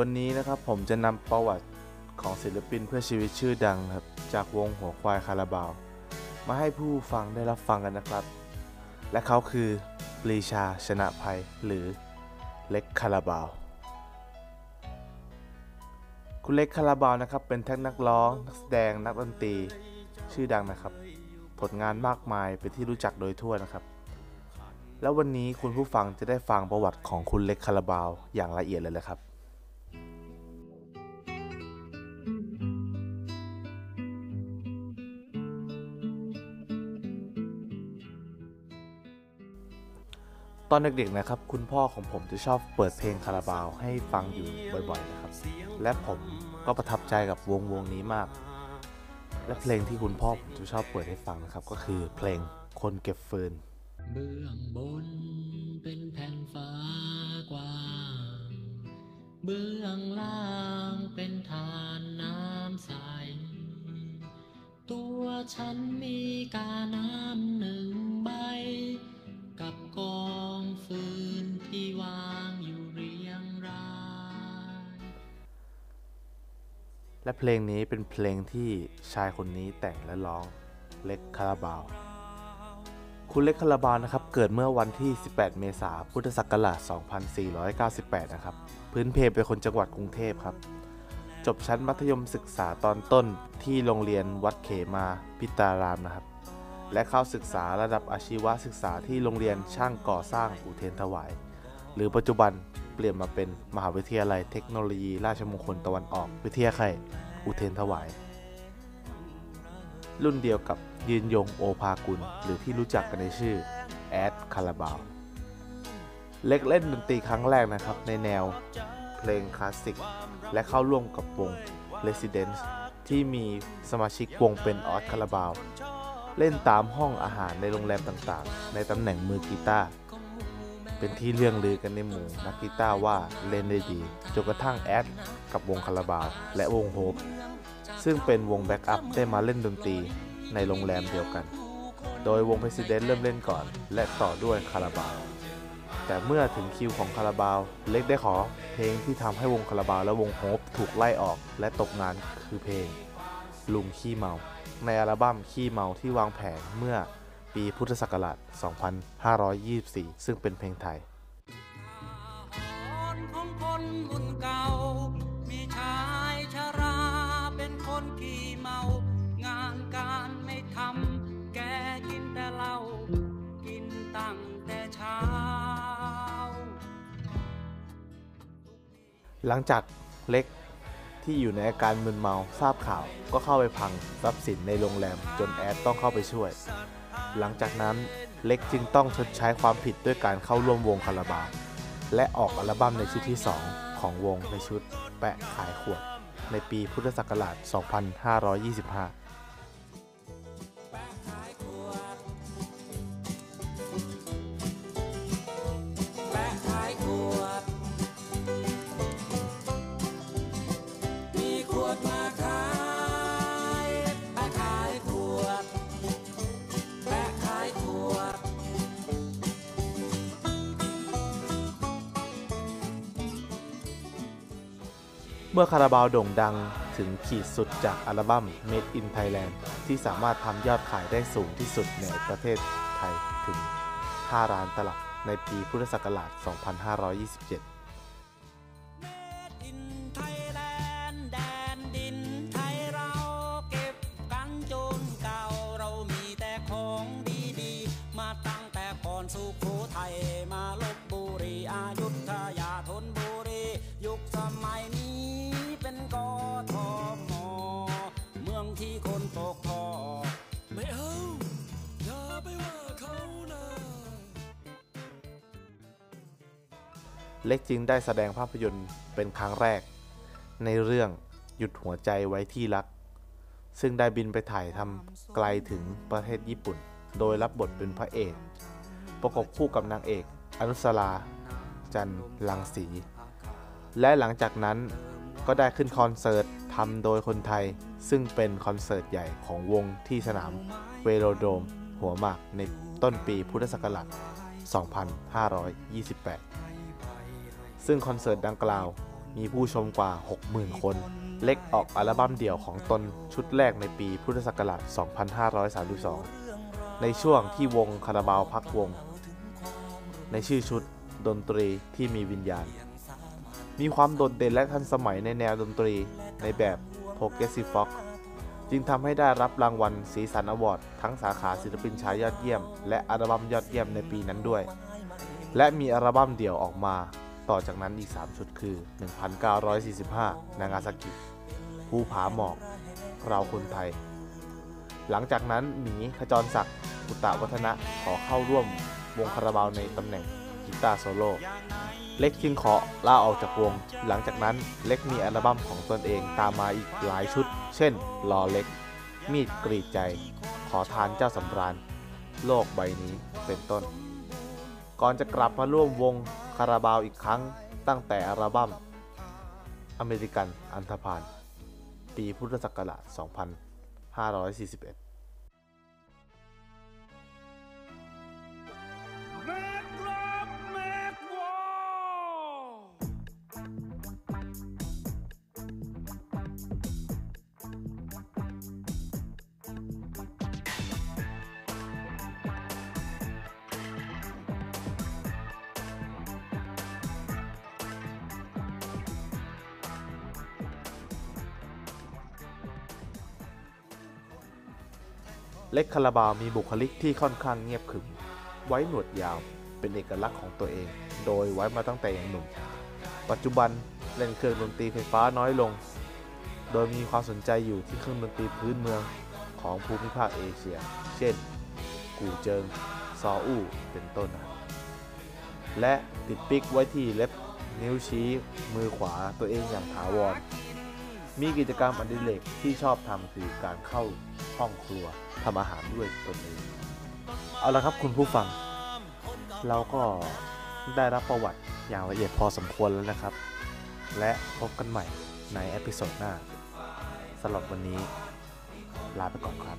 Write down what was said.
วันนี้นะครับผมจะนำประวัติของศิลปินเพื่อชีวิตชื่อดังครับจากวงหัวควายคาราบาว มาให้ผู้ฟังได้รับฟังกันนะครับ และเขาคือปรีชาชนะภัยหรือเล็กคาราบาว คุณเล็กคาราบาวนะครับเป็นทั้งนักร้อง นักแสดงนักดนตรีชื่อดังนะครับ ผลงานมากมายเป็นที่รู้จักโดยทั่วนะครับ แล้ววันนี้คุณผู้ฟังจะได้ฟังประวัติของคุณเล็กคาราบาว อย่างละเอียดเลยเลยครับ ตอนเด็กๆนะครับ คุณพ่อของผมจะชอบเปิดเพลงคาราบาวให้ฟังอยู่บ่อยๆนะครับ และผมก็ประทับใจกับวงวงนี้มาก และเพลงที่คุณพ่อผมจะชอบเปิดให้ฟังนะครับ ก็คือเพลงคนเก็บฟืนเบื้องบนเป็นแผ่นฟ้ากว้างเบื้องล่างเป็นทานน้ำใส ตัวฉันมีกาน้ำ และเพลงนี้เป็นเพลงที่ชายคนนี้แต่งและร้องเล็กคาราบาว คุณเล็กคาราบาวนะครับ เกิดเมื่อวันที่ 18 เมษายน พุทธศักราช 2498 นะครับ พื้นเพเป็นคนจังหวัดกรุงเทพครับ จบชั้นมัธยมศึกษาตอนต้นที่โรงเรียนวัดเขมาพิตารามนะครับ และเข้าศึกษาระดับอาชีวศึกษาที่โรงเรียนช่างก่อสร้างอุเทนถวาย หรือปัจจุบัน เปลี่ยนมาเป็นมหาวิทยาลัยเทคโนโลยี ราชมงคลตะวันออก วิทยาลัยอุเทนถวาย รุ่นเดียวกับยืนยงโอภากุล หรือที่รู้จักกันในชื่อแอดคาราบาว เล็กเล่นดนตรีครั้งแรกนะครับ ในแนวเพลงคลาสสิก และเข้าร่วมกับวง Residence ที่มีสมาชิกวงเป็นออสคาราบาว เล่นตามห้องอาหารในโรงแรมต่างๆ ในตำแหน่งมือกีตาร์ เป็นที่เรื่องลือกันในหมู่นักกีตาร์ว่าเล่นได้ดีจนกระทั่งแอดกับวงคาราบาวและวงโฮปซึ่งเป็นวง backup ได้มาเล่นดนตรีในโรงแรมเดียวกัน โดยวง President เริ่มเล่นก่อน และต่อด้วยคาราบาว แต่เมื่อถึงคิวของคาราบาว เล็กได้ขอเพลงที่ทำให้วงคาราบาวและวงโฮปถูกไล่ออกและตกงานคือเพลงลุงขี้เมา ในอัลบั้มขี้เมาที่วางแผงเมื่อ ปีพุทธศักราช 2524 ซึ่งเป็นเพลงไทยอ่อนของคนรุ่นเก่า มีชายชราเป็นคนขี้เมา งานการไม่ทำ แกกินแต่เหล้า กินตั้งแต่เช้า หลังจากเล็ก ที่อยู่ในอาการมึนเมาทราบข่าว ก็เข้าไปพังทรัพย์สินในโรงแรมจนแอดต้องเข้าไปช่วย หลังจากนั้นเล็กจึงต้องชดใช้ความผิดด้วยการเข้าร่วมวงคาราบาวและออกอัลบั้มในชุดที่ 2 ของวงในชุดแปะขายขวด ในปีพุทธศักราช 2525 เมื่อคาราบาวโด่งดังถึงขีดสุดจากอัลบั้ม Made in Thailand ที่สามารถทำยอดขายได้สูงที่สุดในประเทศไทยถึง 5 ล้านตลับในปีพุทธศักราช 2527ไทยมาตั้งแต่ก่อนสุโขทัยมาลบบุรีอายุทยาธนบุรี ยุคสมัยนี้ เล็กจึงได้แสดงภาพยนตร์เป็นครั้งแรก ในเรื่องหยุดหัวใจไว้ที่รัก ซึ่งได้บินไปถ่ายทำไกลถึงประเทศญี่ปุ่น โดยรับบทเป็นพระเอก ประกบคู่กับนางเอกอนุสราจันลังสี และหลังจากนั้นก็ได้ขึ้นคอนเสิร์ตทำโดยคนไทย ซึ่งเป็นคอนเสิร์ตใหญ่ของวงที่สนามเวโรโดม หัวหมากในต้นปีพุทธศักราช2528 ซึ่งคอนเสิร์ตดังกล่าวมีผู้ชมกว่า 60,000 คน เล็กออกอัลบั้มเดี่ยวของตนชุดแรกในปีพุทธศักราช 2532 ในช่วงที่วงคาราบาวพักวง ในชื่อชุดดนตรีที่มีวิญญาณ มีความโดดเด่นและทันสมัยในแนวดนตรีในแบบ Progressive Rock จึงทำให้ได้รับรางวัลสีสันอวอร์ดทั้งสาขาศิลปินชายยอดเยี่ยม และอัลบั้มยอดเยี่ยมในปีนั้นด้วย และมีอัลบั้มเดี่ยวออกมา ต่อจากนั้นอีก 3 ชุดคือ 1945 นางาซากิภูผาหมอก เราคนไทย หลังจากนั้นหมีขจรศักดิ์อุตตะวัฒนะขอเข้าร่วมวงคาราบาวในตำแหน่งกีตาร์โซโล่เล็กจึงขอลาออกจากวง หลังจากนั้นเล็กมีอัลบั้มของตนเองตามมาอีกหลายชุด เช่นรอเล็ก มีดกรีดใจ ขอทานเจ้าสำราญ โลกใบนี้เป็นต้น ก่อนจะกลับมาร่วมวง คาราบาวอีกครั้งตั้งแต่อัลบั้มอเมริกันอันธพาลปีพุทธศักราช 2541 เล็กคาราบาวมีบุคลิกที่ค่อนข้างเงียบขรึม ไว้หนวดยาวเป็นเอกลักษณ์ของตัวเอง โดยไว้มาตั้งแต่ยังหนุ่ม ปัจจุบันเล่นเครื่องดนตรีไฟฟ้าน้อยลง โดยมีความสนใจอยู่ที่เครื่องดนตรีพื้นเมืองของภูมิภาคเอเชีย เช่น กูเจิง ซออู้เป็นต้น และติดปิกไว้ที่เล็บนิ้วชี้มือขวาตัวเองอย่างถาวร มีกิจกรรมอดิเรกที่ชอบทำคือการเข้า ห้องครัวทำอาหารด้วยตนเองเอาละครับคุณผู้ฟัง เราก็ได้รับประวัติอย่างละเอียดพอสมควรแล้วนะครับ และพบกันใหม่ใน episode หน้าสำหรับวันนี้ ลาไปก่อนครับ